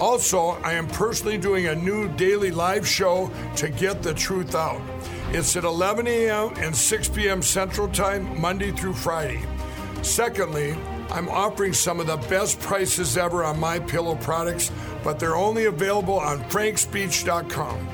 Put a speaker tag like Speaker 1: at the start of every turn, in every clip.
Speaker 1: Also, I am personally doing a new daily live show to get the truth out. It's at 11 a.m. and 6 p.m. Central Time, Monday through Friday. Secondly, I'm offering some of the best prices ever on my pillow products, but they're only available on frankspeech.com.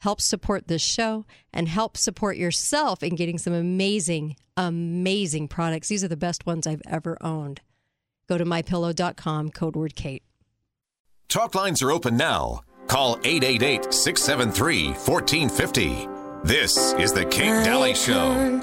Speaker 2: help support this show, and help support yourself in getting some amazing, amazing products. These are the best ones I've ever owned. Go to mypillow.com, code word KATE.
Speaker 3: Talk lines are open now. Call 888 673 1450. This is The Kate Dalley Show.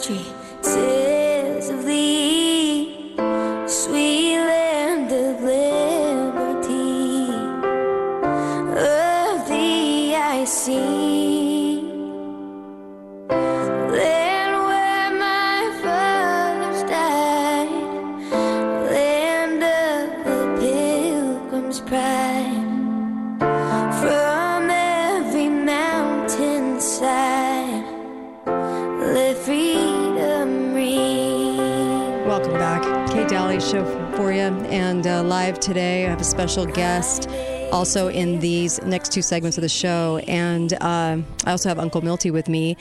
Speaker 2: Welcome back. Kate Dalley show for you. And uh, live today, I have a special guest also in these next two segments of the show. And uh, I also have Uncle Milty with me.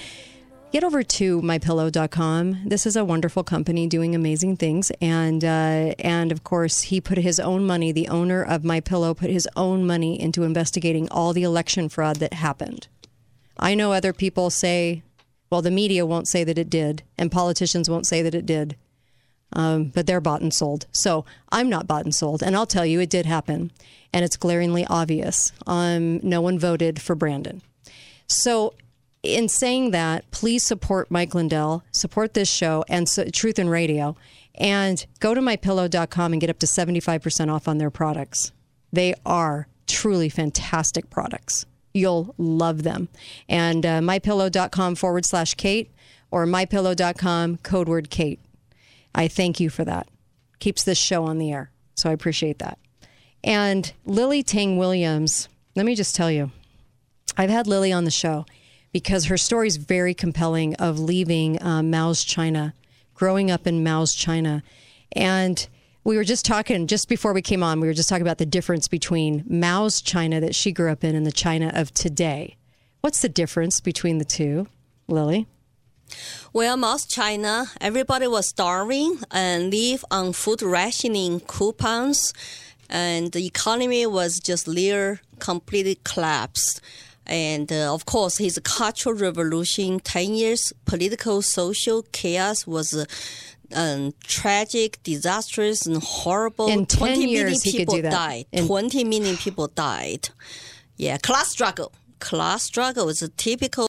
Speaker 2: Get over to mypillow.com. This is a wonderful company doing amazing things. And, uh, and of course, he put his own money, the owner of MyPillow put his own money into investigating all the election fraud that happened. I know other people say, well, the media won't say that it did, and politicians won't say that it did um, but they're bought and sold. So I'm not bought and sold. And I'll tell you, it did happen. And it's glaringly obvious. Um, no one voted for Brandon. So, in saying that, please support Mike Lindell, support this show and so, Truth in Radio, and go to mypillow.com and get up to 75% off on their products. They are truly fantastic products. You'll love them. And uh, mypillow.com forward slash Kate or mypillow.com code word Kate. I thank you for that. Keeps this show on the air. So I appreciate that. And Lily Tang Williams, let me just tell you, I've had Lily on the show because her story is very compelling of leaving uh, Mao's China, growing up in Mao's China. And we were just talking, just before we came on, we were just talking about the difference between Mao's China that she grew up in and the China of today. What's the difference between the two, Lily?
Speaker 4: Well, most China, everybody was starving and live on food rationing coupons, and the economy was just near completely collapsed. And uh, of course, his cultural revolution, 10 years political, social chaos was uh, um, tragic, disastrous, and horrible.
Speaker 2: In 10
Speaker 4: 20
Speaker 2: years,
Speaker 4: million people died.
Speaker 2: In-
Speaker 4: 20 million people died. Yeah, class struggle. Class struggle is a typical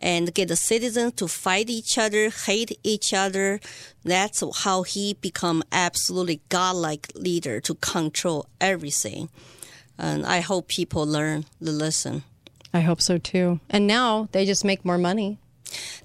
Speaker 4: and get the citizens to fight each other, hate each other. That's how he become absolutely godlike leader to control everything. And I hope people learn the lesson.
Speaker 2: I hope so too. And now they just make more money.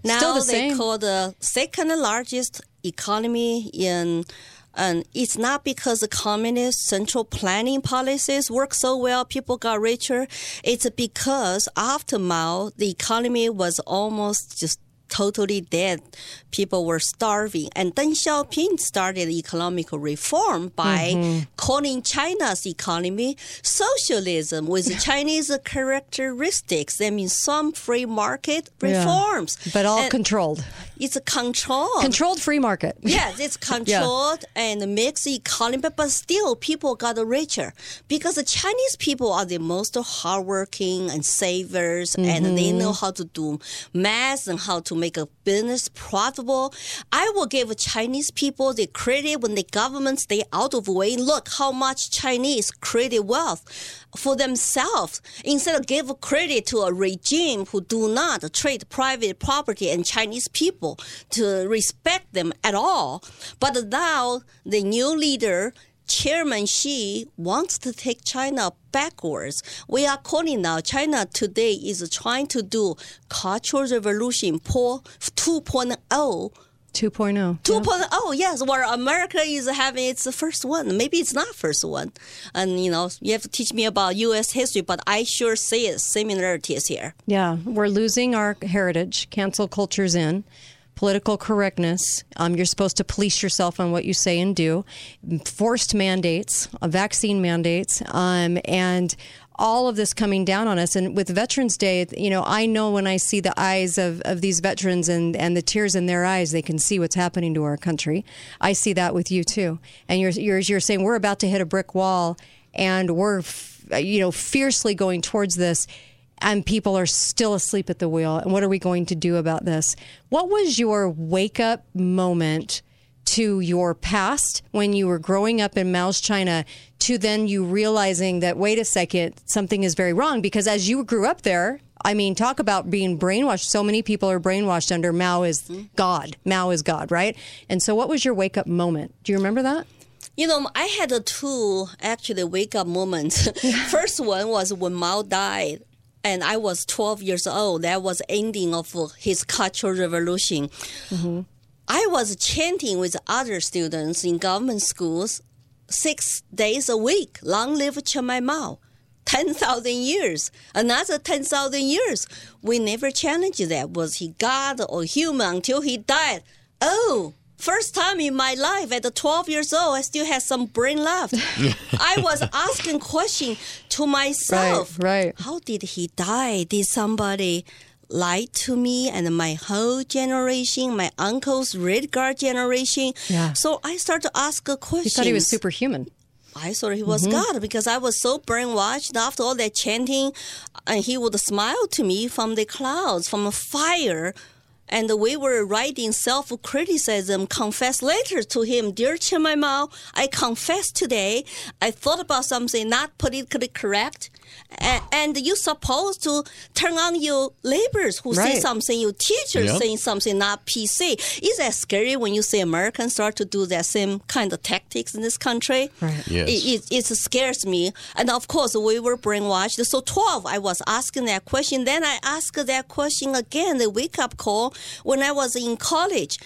Speaker 4: Now
Speaker 2: Still the
Speaker 4: they
Speaker 2: same.
Speaker 4: call the second largest economy in and it's not because the communist central planning policies work so well, people got richer. It's because after Mao, the economy was almost just totally dead. People were starving. And Deng Xiaoping started economic reform by
Speaker 2: Mm-hmm.
Speaker 4: calling China's economy socialism with Chinese characteristics. That means some free market
Speaker 2: Yeah.
Speaker 4: reforms.
Speaker 2: But all
Speaker 4: And
Speaker 2: controlled.
Speaker 4: It's a control.
Speaker 2: Controlled free market.
Speaker 4: Yes, it's controlled and mixed economy, but still people got richer because the Chinese people are the most hardworking and savers, and they mm-hmm. know how to do math and how to make a business profitable. I will give Chinese people the credit when the government stay out of the way. Look how much Chinese created wealth for themselves instead of give credit to a regime who do not treat private property and Chinese people to respect them at all. But now the new leader, Chairman Xi, wants to take China backwards. We are calling now China today is trying to do cultural revolution po- oh 2.0
Speaker 2: 2.0.
Speaker 4: 2.0, oh, yes, where America is having its first one. Maybe it's not first one. And, you know, you have to teach me about U.S. history, but I sure see it, similarities here.
Speaker 2: Yeah, we're losing our heritage. Cancel culture's in. Political correctness. Um, you're supposed to police yourself on what you say and do. Forced mandates, uh, vaccine mandates, um, and all of this coming down on us. And with Veterans Day, you know, I know when I see the eyes of, of these veterans and, and the tears in their eyes, they can see what's happening to our country. I see that with you too. And you're, you're, you're saying we're about to hit a brick wall and we're, f- you know, fiercely going towards this and people are still asleep at the wheel. And what are we going to do about this? What was your wake up moment to your past when you were growing up in Mao's China to then you realizing that, wait a second, something is very wrong? Because as you grew up there, I mean, talk about being brainwashed. So many people are brainwashed under Mao is mm-hmm. God. Mao is God, right? And so, what was your wake up moment? Do you remember that?
Speaker 4: You know, I had a two actually wake up moments. First one was when Mao died. And I was 12 years old. That was ending of his cultural revolution. Mm-hmm. I was chanting with other students in government schools six days a week. Long live Chairman Mao. 10,000 years. Another 10,000 years. We never challenged that. Was he God or human until he died? Oh, first time in my life at the 12 years old, I still had some brain left. I was asking question to myself.
Speaker 2: Right, right.
Speaker 4: How did he die? Did somebody lie to me and my whole generation, my uncle's red guard generation?
Speaker 2: Yeah.
Speaker 4: So I started to ask a question.
Speaker 2: You thought he was superhuman.
Speaker 4: I thought he was mm-hmm. God because I was so brainwashed after all that chanting, and he would smile to me from the clouds, from a fire. And we were writing self criticism, confess letters to him. Dear Chairman Mao, I confess today. I thought about something not politically correct. A- And you're supposed to turn on your neighbors who say something, your teachers
Speaker 5: Yep.
Speaker 4: saying something not PC. Is that scary when you see Americans start to do that same kind of tactics in this country?
Speaker 2: Right.
Speaker 5: Yes.
Speaker 4: It, it, it scares me. And of course, we were brainwashed. So 12, I was asking that question. Then I asked that question again, the wake up call, when I was in college.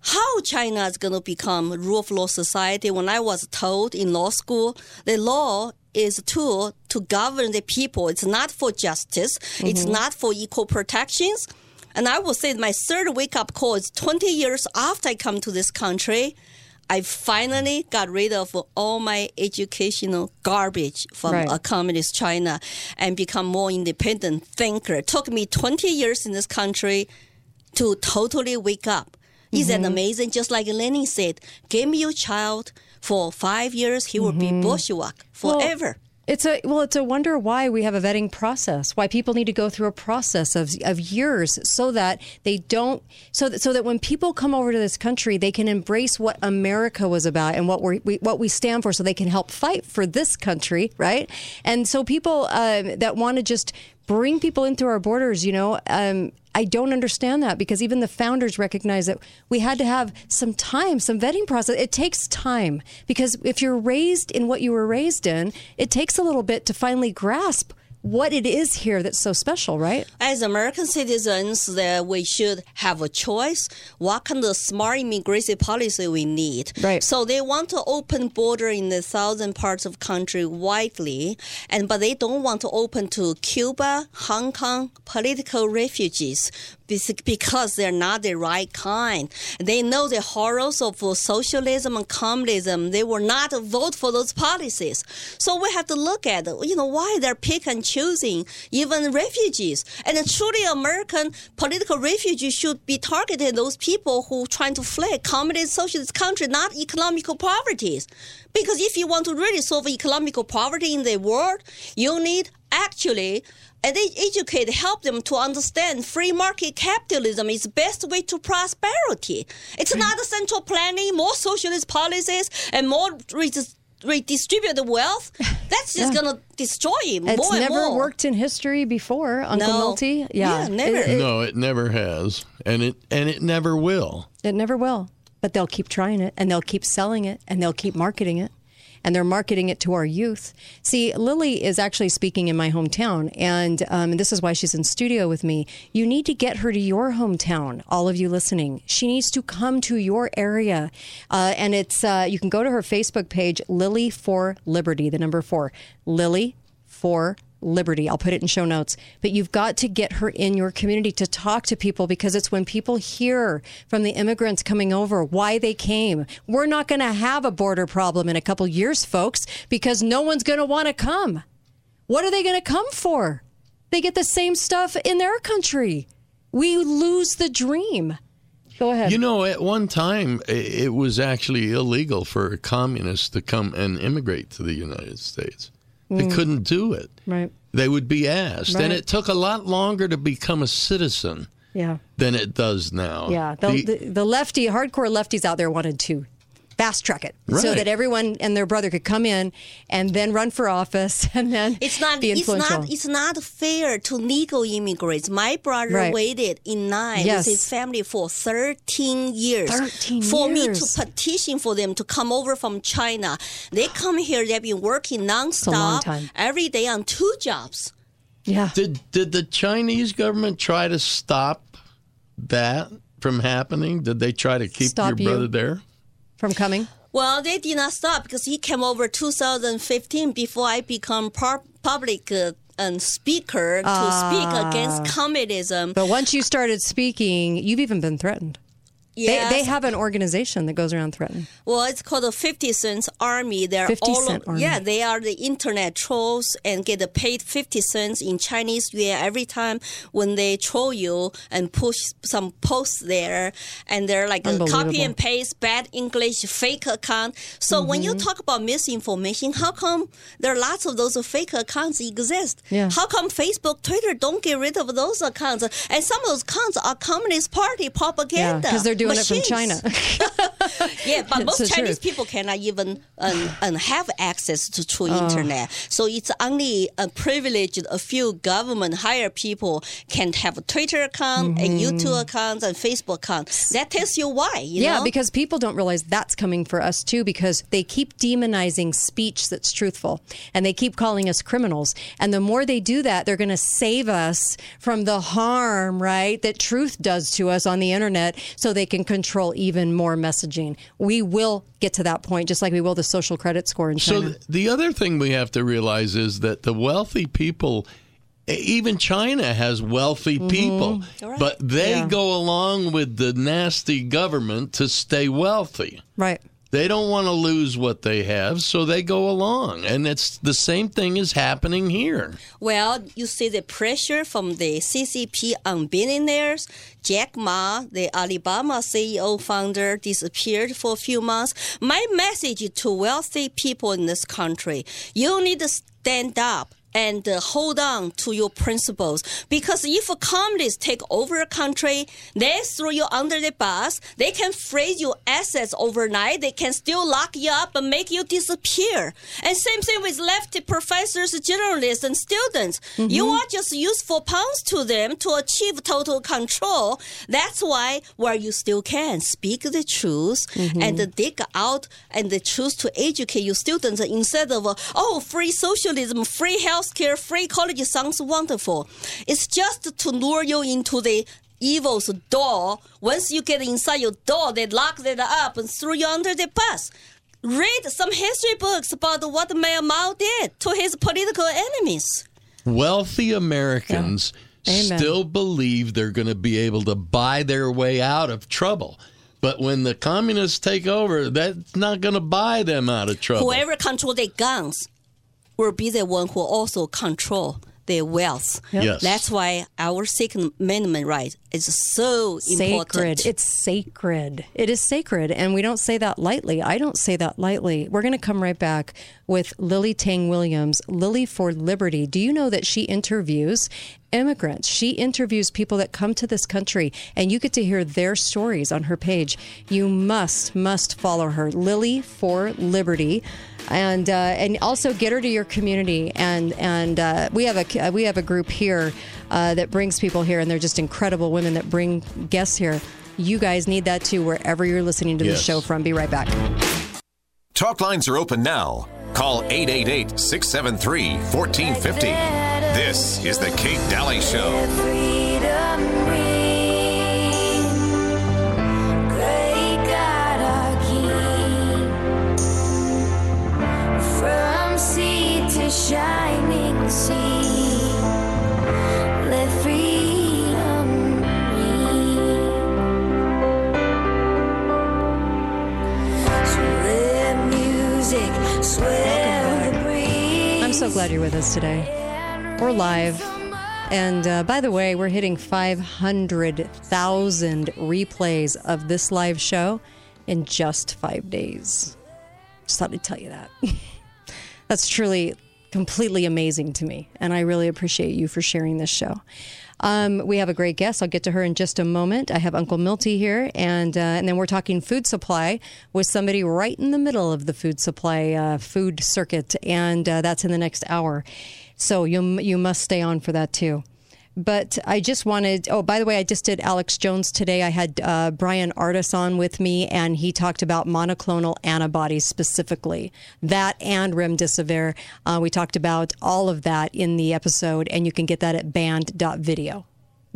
Speaker 4: How China is going to become rule of law society? When I was told in law school, the law is a tool to govern the people. It's not for justice. It's not for equal protections. And I will say my third wake up call is 20 years after I come to this country. I finally got rid of all my educational garbage from
Speaker 2: Right.
Speaker 4: a communist China and become more independent thinker. It took me 20 years in this country to totally wake up. Isn't
Speaker 2: Mm-hmm.
Speaker 4: that amazing? Just like Lenin said, give me your child for five years, he will be bourgeois
Speaker 2: Mm-hmm. Well,
Speaker 4: forever.
Speaker 2: It's a well, it's a wonder why we have a vetting process. Why people need to go through a process of of years so that they don't so that so that when people come over to this country, they can embrace what America was about and what we're, we what we stand for, so they can help fight for this country, right? And so people um, that want to just bring people in through our borders, you know. Um, I don't understand that because even the founders recognize that we had to have some time, some vetting process. It takes time because if you're raised in what you were raised in, it takes a little bit to finally grasp what it is here that's so special, right?
Speaker 4: as American citizens that we should have a choice what kind of smart immigration policy we need.
Speaker 2: Right.
Speaker 4: So they want to open border in the southern parts of country widely, and but they don't want to open to Cuba, Hong Kong, political refugees because they're not the right kind. They know the horrors of socialism and communism. They will not vote for those policies. So we have to look at, you know, why they're pick and choosing even refugees. And truly American political refugees should be targeted those people who trying to flee communist socialist country, not economical poverty. Because if you want to really solve economical poverty in the world, you need actually and they educate, help them to understand free market capitalism is the best way to prosperity. It's not a central planning, more socialist policies, and more redis- redistributed wealth. That's just
Speaker 2: Yeah.
Speaker 4: gonna destroy it
Speaker 2: It's
Speaker 4: more and
Speaker 2: never
Speaker 4: more.
Speaker 2: worked in history before, Uncle
Speaker 4: No.
Speaker 2: Milty.
Speaker 4: Yeah, never.
Speaker 2: It, it-
Speaker 5: no, it never has, and it and it never will.
Speaker 2: it never will. But they'll keep trying it, and they'll keep selling it, and they'll keep marketing it. And they're marketing it to our youth. See, Lily is actually speaking in my hometown, and um, this is why she's in studio with me. You need to get her to your hometown, all of you listening. She needs to come to your area. Uh, and it's uh, you can go to her Facebook page, Lily for Liberty, the number four. Lily for Liberty. I'll put it in show notes. But you've got to get her in your community to talk to people because it's when people hear from the immigrants coming over why they came. We're not going to have a border problem in a couple years, folks, because no one's going to want to come. What are they going to come for? They get the same stuff in their country. We lose the dream. Go ahead.
Speaker 5: You know, at one time, it was actually illegal for communists to come and immigrate to the United States. They mm. couldn't do it.
Speaker 2: right.
Speaker 5: They would be asked,
Speaker 2: Right.
Speaker 5: and it took a lot longer to become a citizen
Speaker 2: Yeah.
Speaker 5: than it does now.
Speaker 2: Yeah, the,
Speaker 5: The-
Speaker 2: the, the lefty, hardcore lefties out there wanted to fast track it so that everyone and their brother could come in and then run for office and then
Speaker 4: It's not.
Speaker 2: be
Speaker 4: It's
Speaker 2: influential.
Speaker 4: not. It's not fair to legal immigrants. My brother
Speaker 2: Right.
Speaker 4: waited in line
Speaker 2: Yes.
Speaker 4: with his family for 13 years
Speaker 2: 13
Speaker 4: for me to petition for them to come over from China. They come here. They've been working nonstop every day on two jobs.
Speaker 2: yeah.
Speaker 5: Did did the Chinese government try to stop that from happening? Did they try to keep
Speaker 2: Stop
Speaker 5: your
Speaker 2: you?
Speaker 5: brother there?
Speaker 2: From coming.
Speaker 4: Well, they did not stop because he came over 2015 before I become par- public uh, speaker to speak against communism.
Speaker 2: Ah. But once you started speaking, you've even been threatened.
Speaker 4: Yes.
Speaker 2: They, they have an organization that goes around threatening.
Speaker 4: Well, it's called the 50 Cent Army. They're
Speaker 2: 50
Speaker 4: all
Speaker 2: Cent Army.
Speaker 4: Yeah, they are the internet trolls and get paid 50 cents in Chinese yuan every time when they troll you and push some posts there. And they're like a copy and paste, bad English, fake account. So when
Speaker 2: Mm-hmm.
Speaker 4: you talk about misinformation, how come there are lots of those fake accounts exist?
Speaker 2: Yeah.
Speaker 4: How come Facebook, Twitter don't get rid of those accounts? And some of those accounts are Communist Party
Speaker 2: Yeah,
Speaker 4: propaganda.
Speaker 2: because they're doing it from. China.
Speaker 4: Yeah, but most Chinese people cannot even um, um, have access to true
Speaker 2: Oh.
Speaker 4: internet. So it's only a privileged a few government hired people can have a Twitter account, and YouTube accounts, and Facebook accounts. That tells you why. You
Speaker 2: Mm-hmm. yeah,
Speaker 4: know?
Speaker 2: because people don't realize that's coming for us too, because they keep demonizing speech that's truthful and they keep calling us criminals. And the more they do that, they're going to save us from the harm, right, that truth does to us on the internet so they can control even more messaging. We will get to that point, just like we will the social credit score in
Speaker 5: So
Speaker 2: China.
Speaker 5: th- the other thing we have to realize is that the wealthy people, even China has wealthy people,
Speaker 4: Right.
Speaker 5: but they
Speaker 2: Mm-hmm. Yeah.
Speaker 5: go along with the nasty government to stay wealthy.
Speaker 2: right.
Speaker 5: They don't want to lose what they have, so they go along. And it's the same thing is happening here.
Speaker 4: Well, you see the pressure from the CCP on billionaires. Jack Ma, the Alibaba CEO founder, disappeared for a few months. My message to wealthy people in this country you need to stand up and uh, hold on to your principles. Because if communists take over a country, they throw you under the bus. They can freeze your assets overnight. They can still lock you up and make you disappear. And same thing with lefty professors, journalists, and students. You are just useful pawns to them to achieve total control. That's why where you still can speak the truth and dig out and choose to educate your students instead of oh free socialism, free healthcare, free college sounds wonderful. It's just to lure you into the evil's door. Once you get inside your door, they lock it up and throw you under the bus. Read some history books about what Mayor Mao did to his political enemies.
Speaker 5: Wealthy Americans
Speaker 2: Amen.
Speaker 5: still believe they're going to be able to buy their way out of trouble. But when the communists take over, that's not going to buy them out of trouble.
Speaker 4: Whoever control their guns will be the one who also control their wealth.
Speaker 5: Yes.
Speaker 4: That's why our Second Amendment right is so important.
Speaker 2: sacred. It's sacred. It is sacred. And we don't say that lightly. I don't say that lightly. We're going to come right back with Lily Tang Williams, Lily for Liberty. Do you know that she interviews immigrants? She interviews people that come to this country, and you get to hear their stories on her page. You must, must follow her, Lily for Liberty. And uh, and also get her to your community and and uh, we have a we have a group here uh, that brings people here and they're just incredible women that bring guests here. You guys need that too wherever you're listening to the show from. Be right back.
Speaker 3: Talk lines are open now. Call 888 673 1450. This is The Kate Dalley Show.
Speaker 2: So glad you're with us today. We're live. And uh, by the way, we're hitting 500,000 replays of this live show in just five days. Just thought I'd tell you that. That's truly completely amazing to me. And I really appreciate you for sharing this show. Um, we have a great guest. I'll get to her in just a moment. I have Uncle Milty here, and uh, and then we're talking food supply with somebody right in the middle of the food supply uh, food circuit, and uh, that's in the next hour. So you you must stay on for that too. But I just wanted. Oh, by the way, I just did Alex Jones today. I had uh, Bryan Ardis on with me, and he talked about monoclonal antibodies specifically. That and remdesivir. Uh, we talked about all of that in the episode, and you can get that at banned.video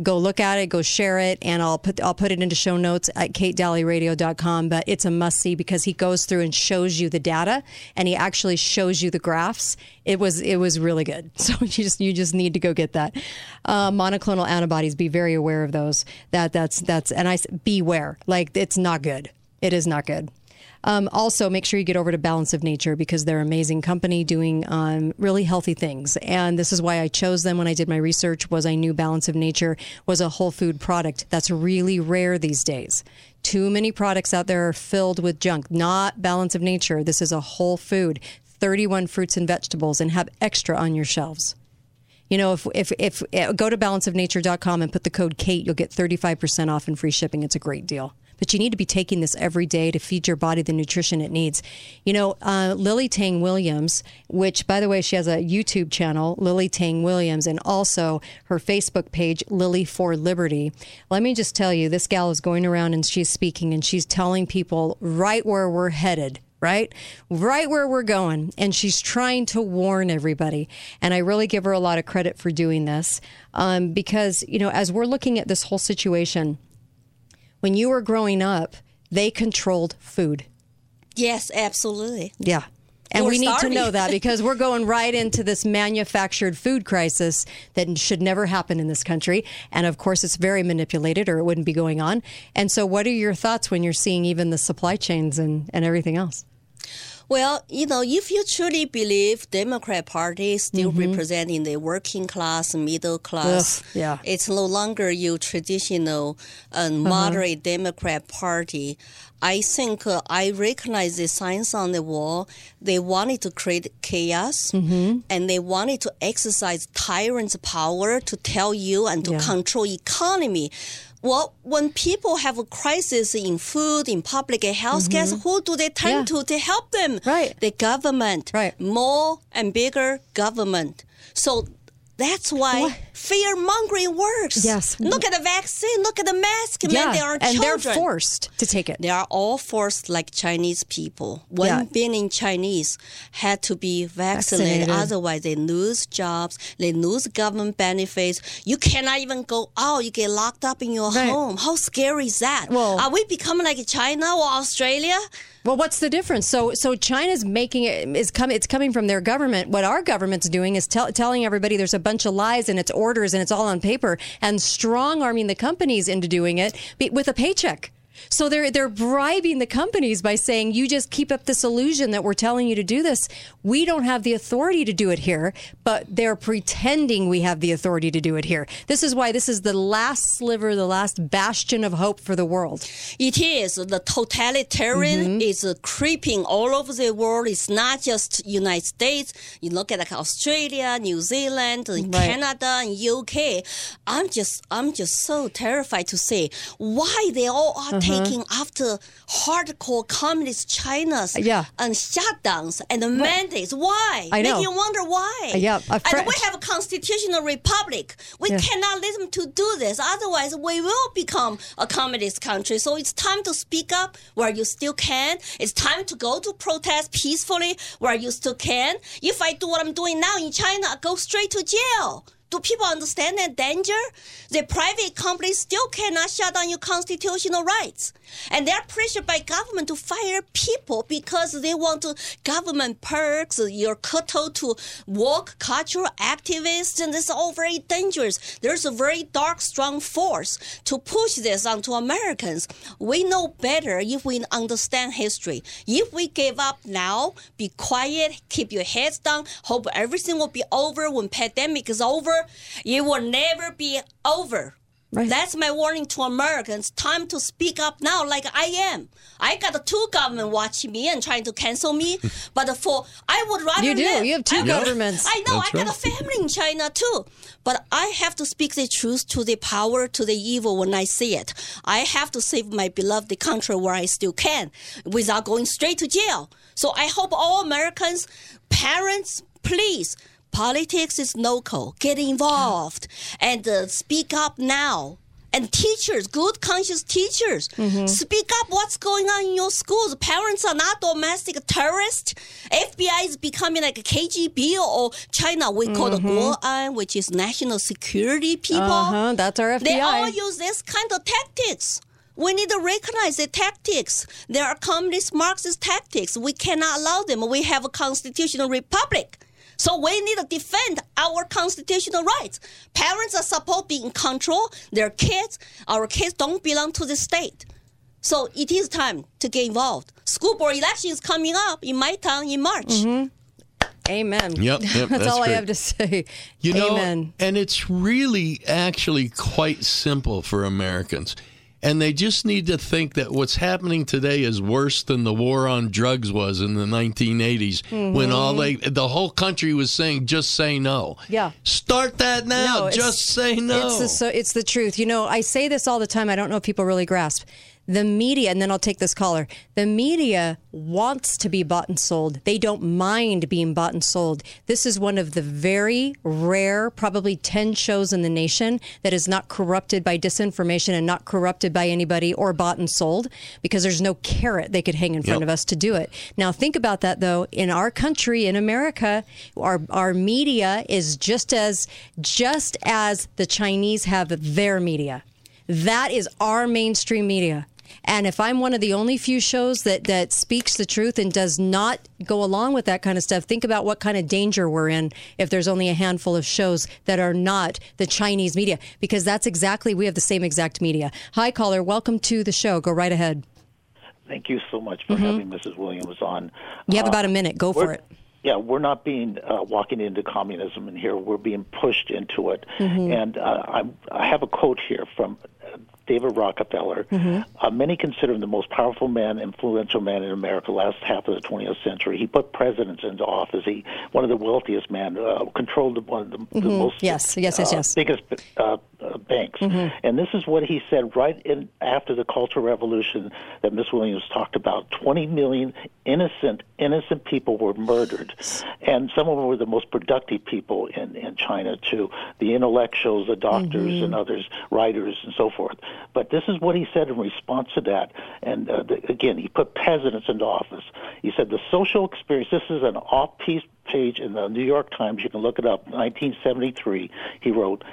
Speaker 2: go look at it, go share it, and I'll put I'll put it into show notes at katedalleyradio.com. But it's a must see because he goes through and shows you the data, and he actually shows you the graphs. It was it was really good. So you just you just need to go get that. Uh, monoclonal antibodies. Be very aware of those. That that's that's and I beware. Like it's not good. It is not good. Um, also, make sure you get over to Balance of Nature because they're an amazing company doing um, really healthy things. And this is why I chose them when I did my research. Was I knew Balance of Nature was a whole food product that's really rare these days. Too many products out there are filled with junk. Not Balance of Nature. This is a whole food, 31 fruits and vegetables, and have extra on your shelves. You know, if if if go to balanceofnature.com and put the code Kate, you'll get 35% off and free shipping. It's a great deal. But you need to be taking this every day to feed your body the nutrition it needs. You know, uh, Lily Tang Williams, which by the way, she has a YouTube channel, Lily Tang Williams, and also her Facebook page, Lily for Liberty. Let me just tell you, this gal is going around and she's speaking and she's telling people right where we're headed right? Right where we're going. And she's trying to warn everybody. And I really give her a lot of credit for doing this um, because, you know, as we're looking at this whole situation, when you were growing up, they controlled food.
Speaker 4: Yes, absolutely.
Speaker 2: Yeah. And
Speaker 4: We're
Speaker 2: we need to know that because we're going right into this manufactured food crisis that should never happen in this country. And of course, it's very manipulated or it wouldn't be going on. And so, what are your thoughts when you're seeing even the supply chains and, and everything else?
Speaker 4: Well, you know, if you truly believe Democrat Party is still
Speaker 2: Mm-hmm.
Speaker 4: representing the working class, middle class,
Speaker 2: Ugh, yeah.
Speaker 4: it's no longer your traditional uh,
Speaker 2: Uh-huh.
Speaker 4: moderate Democrat Party. I think uh, I recognize the signs on the wall. They wanted to create chaos,
Speaker 2: Mm-hmm.
Speaker 4: and they wanted to exercise tyrant's power to tell you and to
Speaker 2: Yeah.
Speaker 4: control economy. Well, when people have a crisis in food, in public health, guess who do they turn
Speaker 2: Mm-hmm. Yeah.
Speaker 4: to to help them?
Speaker 2: Right.
Speaker 4: The government.
Speaker 2: Right.
Speaker 4: More and bigger government. So that's why
Speaker 2: What?
Speaker 4: Fear mongering works.
Speaker 2: Yes.
Speaker 4: Look at the vaccine. Look at the mask. Man, they are
Speaker 2: and they're forced to take it.
Speaker 4: They are all forced like Chinese people. One
Speaker 2: Yeah.
Speaker 4: billion Chinese had to be vaccinated,
Speaker 2: Vaccinated.
Speaker 4: otherwise they lose jobs, they lose government benefits. You cannot even go out. You get locked up in your
Speaker 2: Right.
Speaker 4: home. How scary is that?
Speaker 2: Well-
Speaker 4: are we becoming like China or Australia?
Speaker 2: Well, what's the difference? So, so China's making it is coming. It's coming from their government. What our government's doing is tell, telling everybody there's a bunch of lies and it's orders and it's all on paper and strong arming the companies into doing it with a paycheck. So they're they're bribing the companies by saying you just keep up this illusion that we're telling you to do this. We don't have the authority to do it here, but they're pretending we have the authority to do it here. This is why this is the last sliver, the last bastion of hope for the world.
Speaker 4: It is the totalitarian
Speaker 2: Mm-hmm.
Speaker 4: is creeping all over the world. It's not just United States. You look at like Australia, New Zealand,
Speaker 2: Right.
Speaker 4: Canada, and UK. I'm just I'm just so terrified to say why they all are taking after hardcore communist China's.
Speaker 2: Yeah.
Speaker 4: and shutdowns and the mandates. Why?
Speaker 2: I know.
Speaker 4: Make you wonder why.
Speaker 2: Uh, yeah, fr-
Speaker 4: and we have a constitutional republic. We
Speaker 2: Yeah.
Speaker 4: cannot let them to do this. Otherwise, we will become a communist country. So it's time to speak up where you still can. It's time to go to protest peacefully where you still can. If I do what I'm doing now in China, I go straight to jail. Do people understand that danger? The private companies still cannot shut down your constitutional rights. And they're pressured by government to fire people because they want to government perks, your kutto to work cultural activists, and it's all very dangerous. There's a very dark, strong force to push this onto Americans. We know better if we understand history. If we give up now, be quiet, keep your heads down, hope everything will be over when pandemic is over, it will never be over.
Speaker 2: Right.
Speaker 4: That's my warning to Americans. Time to speak up now, like I am. I got two government watching me and trying to cancel me, but for I would rather
Speaker 2: You do.
Speaker 4: live-
Speaker 2: You have two
Speaker 4: I would-
Speaker 2: governments.
Speaker 4: I know.
Speaker 5: That's
Speaker 4: I got a family in China too, but I have to speak the truth to the power, to the evil when I see it. I have to save my beloved country where I still can, without going straight to jail. So I hope all Americans, parents, please. Politics is local. Get involved and uh, speak up now. And teachers, good conscious teachers, speak up what's going on in your schools. Parents are not domestic terrorists. FBI is becoming like a KGB or China. We call the Guoan, which is national security people.
Speaker 2: Uh-huh, that's our FBI.
Speaker 4: They all use this kind of tactics. We need to recognize the tactics. There are communist Marxist tactics. We cannot allow them. We have a constitutional republic. So we need to defend our constitutional rights. Parents are supposed to be in control. Their kids, our kids don't belong to the state. So it is time to get involved. School board election is coming up in my town in March.
Speaker 2: Mm-hmm. Amen.
Speaker 5: Yep, yep,
Speaker 2: that's,
Speaker 5: that's
Speaker 2: all I have to say.
Speaker 5: You know,
Speaker 2: Amen.
Speaker 5: and it's really actually quite simple for Americans. And they just need to think that what's happening today is worse than the war on drugs was in the 1980s when all mm-hmm. they the whole country was saying just say no.
Speaker 2: Yeah.
Speaker 5: Start that now.
Speaker 2: No,
Speaker 5: just say no.
Speaker 2: It's the, so it's the truth. You know, I say this all the time. I don't know if people really grasp. The media, and then I'll take this caller. The media wants to be bought and sold. They don't mind being bought and sold. This is one of the very rare, probably 10 shows in the nation that is not corrupted by disinformation and not corrupted by anybody or bought and sold because there's no carrot they could hang in front
Speaker 5: Yep.
Speaker 2: of us to do it. Now, think about that though. In our country, in America, our, our media is just as, just as the Chinese have their media. That is our mainstream media. And if I'm one of the only few shows that, that speaks the truth and does not go along with that kind of stuff, think about what kind of danger we're in if there's only a handful of shows that are not the Chinese media, because that's exactly, we have the same exact media. Hi, caller. Welcome to the show. Go right ahead.
Speaker 6: Thank you so much for having Mrs. Williams on.
Speaker 2: You have
Speaker 6: Uh,
Speaker 2: about a minute. Go for it.
Speaker 6: Yeah, we're not being uh, walking into communism in here. We're being pushed into it.
Speaker 2: Mm-hmm.
Speaker 6: And uh, I'm, I have a quote here from David Rockefeller.
Speaker 2: Mm-hmm.
Speaker 6: Uh, many consider him the most powerful man, influential man in America last half of the 20th century. He put presidents into office. He one of the wealthiest men, uh, controlled one of the, the most
Speaker 2: Mm-hmm. Yes, yes, yes,
Speaker 6: uh,
Speaker 2: yes.
Speaker 6: biggest uh, uh, banks. And this is what he said right in after the Cultural Revolution that Miss Williams talked about. 20 million innocent, innocent people were murdered. And some of them were the most productive people in, in China, too. The intellectuals, the doctors, and others, writers, and so forth. But this is what he said in response to that. And uh, the, again, he put presidents into office. He said the social experience, this is an off piece page in the New York Times. You can look it up. 1973, he wrote,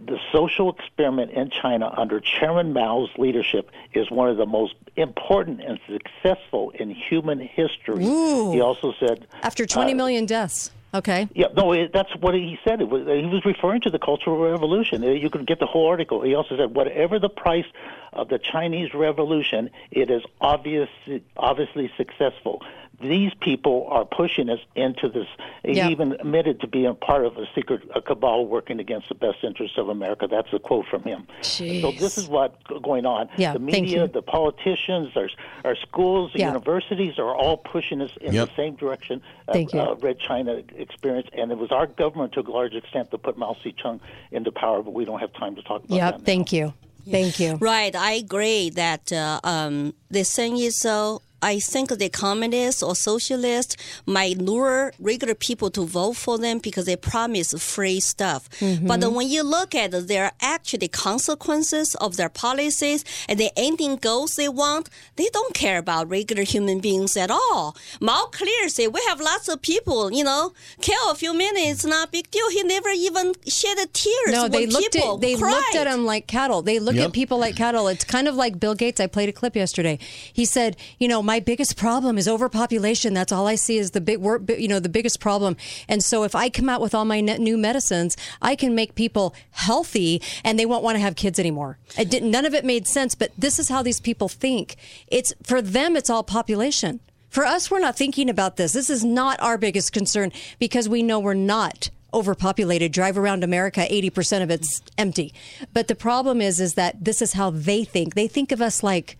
Speaker 6: the social experiment in China under Chairman Mao's leadership is one of the most important and successful in human history. He also said,
Speaker 2: After 20 million deaths. Okay.
Speaker 6: yeah, no, it, that's what he said. Was, he was referring to the Cultural Revolution. You can get the whole article. He also said, whatever the price of the Chinese Revolution, it is obvious, obviously successful. These people are pushing us into this.
Speaker 2: Yeah.
Speaker 6: He even admitted to being a part of a secret a cabal working against the best interests of America. That's a quote from him. So this is what's going on.
Speaker 2: Yeah,
Speaker 6: the
Speaker 2: thank
Speaker 6: media,
Speaker 2: you.
Speaker 6: the politicians, our, our schools, the
Speaker 2: Yeah.
Speaker 6: universities are all pushing us in
Speaker 5: Yep.
Speaker 6: the same direction. of,
Speaker 2: Thank you.
Speaker 6: Uh, Red China experience, and it was our government to a large extent that put Mao Zedong into power, but we don't have time to talk about that.
Speaker 2: Yep. Thank you. Thank you.
Speaker 4: Right, I agree that uh, um, the thing is, uh, I think the communists or socialists might lure regular people to vote for them because they promise free stuff. But mm-hmm. when you look at their actually consequences of their policies and the ending goals they want, they don't care about regular human beings at all. Mao clear say we have lots of people, you know, kill a few minutes, it's not a big deal. He never even shed a tears
Speaker 2: No, they looked
Speaker 4: people
Speaker 2: at they looked at
Speaker 4: cried.
Speaker 2: them like cattle. They look
Speaker 5: Yep.
Speaker 2: at people like cattle. It's kind of like Bill Gates. I played a clip yesterday. He said, "You know, my biggest problem is overpopulation. That's all I see is the big, you know, the biggest problem. And so if I come out with all my new medicines, I can make people healthy, and they won't want to have kids anymore. Didn't, none of it made sense. But this is how these people think. It's for them. It's all population. For us, we're not thinking about this. This is not our biggest concern because we know we're not overpopulated drive around america 80% of it's empty but the problem is is that this is how they think they think of us like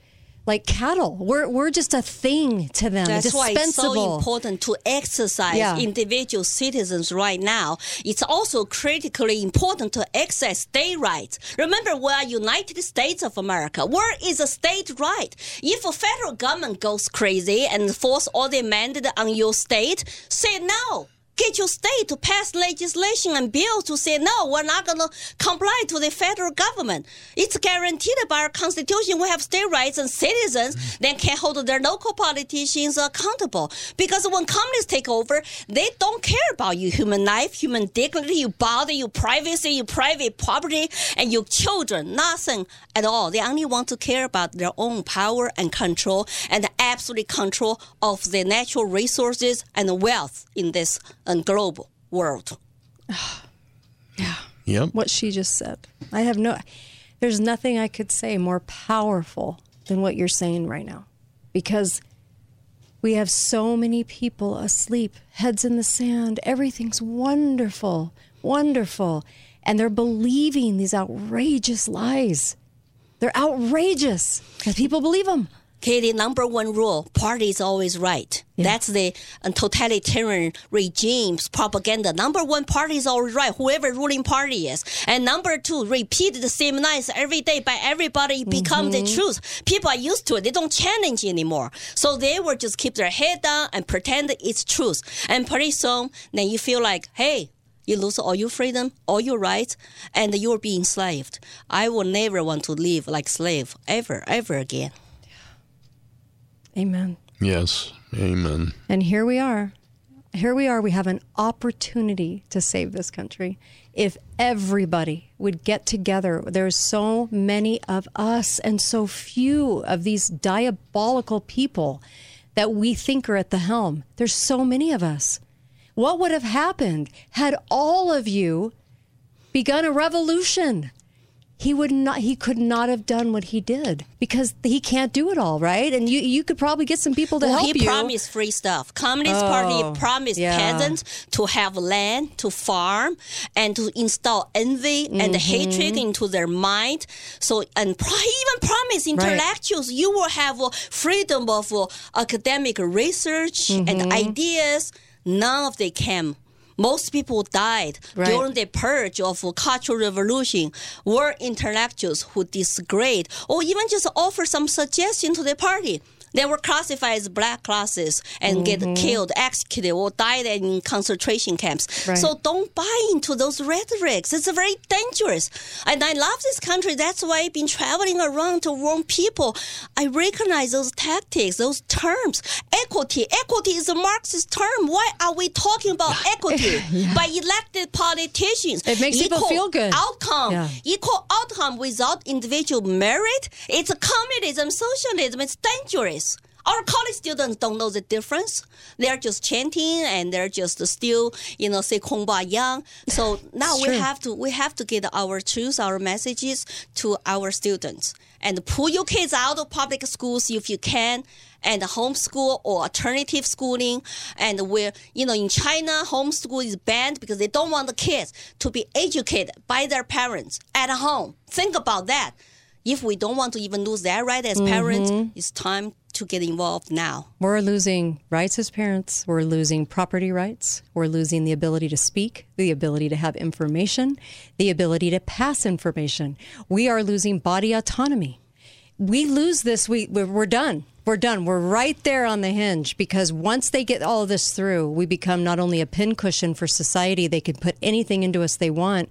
Speaker 2: like cattle we're we're just a thing to them
Speaker 4: That's why it's so important to exercise
Speaker 2: Yeah.
Speaker 4: individual citizens right now. It's also critically important to exercise state rights. Remember, we are United States of America. Where is a state right? If a federal government goes crazy and force all the mandate on your state, say no. Get your state to pass legislation and bills to say no, we're not going to comply to the federal government. It's guaranteed by our constitution. We have state rights and citizens then can hold their local politicians accountable. Because when communists take over, they don't care about your human life, human dignity, your body, your privacy, your private property, and your children. Nothing at all. They only want to care about their own power and control and absolute control of the natural resources and wealth in this uh, global world. Yeah.
Speaker 5: Yep.
Speaker 2: what she just said i have no there's nothing i could say more powerful than what you're saying right now because we have so many people asleep heads in the sand everything's wonderful wonderful and they're believing these outrageous lies they're outrageous because people believe them
Speaker 4: Okay, the number one rule: party is always right. That's the uh, totalitarian regime's propaganda. Number one, party is always right. Whoever ruling party is, and number two, repeat the same lines every day by everybody become the truth. People are used to it; they don't challenge anymore. So they will just keep their head down and pretend it's truth. And pretty soon, then you feel like, hey. You lose all your freedom, all your rights, and you're being enslaved. I will never want to live like slave ever, ever again.
Speaker 2: Amen
Speaker 5: Yes. Amen.
Speaker 2: And here we are here we are. We have an opportunity to save this country. If everybody would get together, there's so many of us and so few of these diabolical people that we think are at the helm. There's so many of us. What would have happened had all of you begun a revolution? He would not. He could not have done what he did because he can't do it all, right? And you, you could probably get some people to
Speaker 4: Well,
Speaker 2: help
Speaker 4: he
Speaker 2: you.
Speaker 4: promised free stuff. Communist
Speaker 2: Oh,
Speaker 4: Party promised
Speaker 2: yeah.
Speaker 4: peasants to have land, to farm, and to install envy and
Speaker 2: Mm-hmm.
Speaker 4: hatred into their mind. So, and pro- he even promised intellectuals you will have uh, freedom of uh, academic research
Speaker 2: Mm-hmm.
Speaker 4: and ideas. None of they came. Most people died
Speaker 2: Right.
Speaker 4: during the purge of cultural revolution were intellectuals who disagreed or even just offer some suggestion to the party. They were classified as black classes and get mm-hmm. killed, executed, or died in concentration camps.
Speaker 2: Right.
Speaker 4: So don't buy into those rhetorics. It's very dangerous. And I love this country. That's why I've been traveling around to warn people. I recognize those tactics, those terms. Equity. Equity is a Marxist term. Why are we talking about equity by elected politicians?
Speaker 2: It makes people feel good.
Speaker 4: Outcome.
Speaker 2: Yeah.
Speaker 4: Equal outcome without individual merit. It's communism, socialism. It's dangerous. Our college students don't know the difference. They're just chanting and they're just still, you know, say kumbaya. So now we
Speaker 2: true.
Speaker 4: have to we have to get our truth, our messages to our students and pull your kids out of public schools if you can and homeschool or alternative schooling and where you know in china homeschool is banned because they don't want the kids to be educated by their parents at home think about that if we don't want to even lose that right as parents mm-hmm. it's time to get involved now
Speaker 2: We're losing rights as parents. We're losing property rights. We're losing the ability to speak, the ability to have information, the ability to pass information. We are losing body autonomy. We lose this, we, we're done. We're done. We're right there on the hinge because once they get all this through, we become not only a pincushion for society, they can put anything into us they want.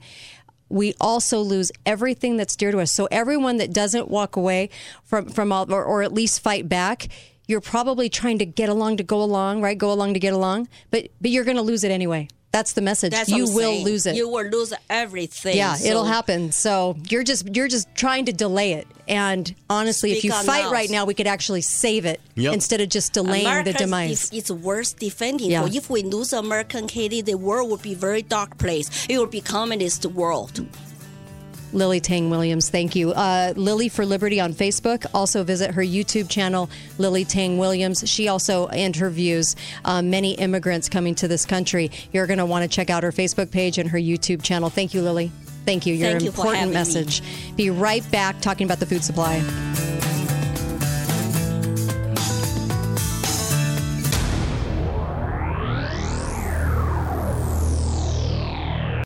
Speaker 2: We also lose everything that's dear to us. So everyone that doesn't walk away from from all, or, or at least fight back, you're probably trying to get along to go along, right? Go along to get along, but but you're going to lose it anyway. That's the message.
Speaker 4: that's
Speaker 2: you will
Speaker 4: saying.
Speaker 2: lose it.
Speaker 4: you will lose everything
Speaker 2: yeah,
Speaker 4: So
Speaker 2: it'll happen. So you're just you're just trying to delay it. And honestly, if you fight
Speaker 4: mouths.
Speaker 2: right now, we could actually save it
Speaker 5: Yep.
Speaker 2: instead of just delaying
Speaker 4: America
Speaker 2: the demise.
Speaker 4: Is, it's worth defending.
Speaker 2: Yeah.
Speaker 4: For if we lose American Katie, the world would be a very dark place. It would be communist world.
Speaker 2: Lily Tang Williams, thank you. Uh, Lily for Liberty on Facebook. Also visit her YouTube channel, Lily Tang Williams. She also interviews uh, many immigrants coming to this country. You're going to want to check out her Facebook page and her YouTube channel. Thank you, Lily. Thank you. Your
Speaker 4: Thank you for
Speaker 2: important
Speaker 4: me.
Speaker 2: message. Be right back talking about the food supply.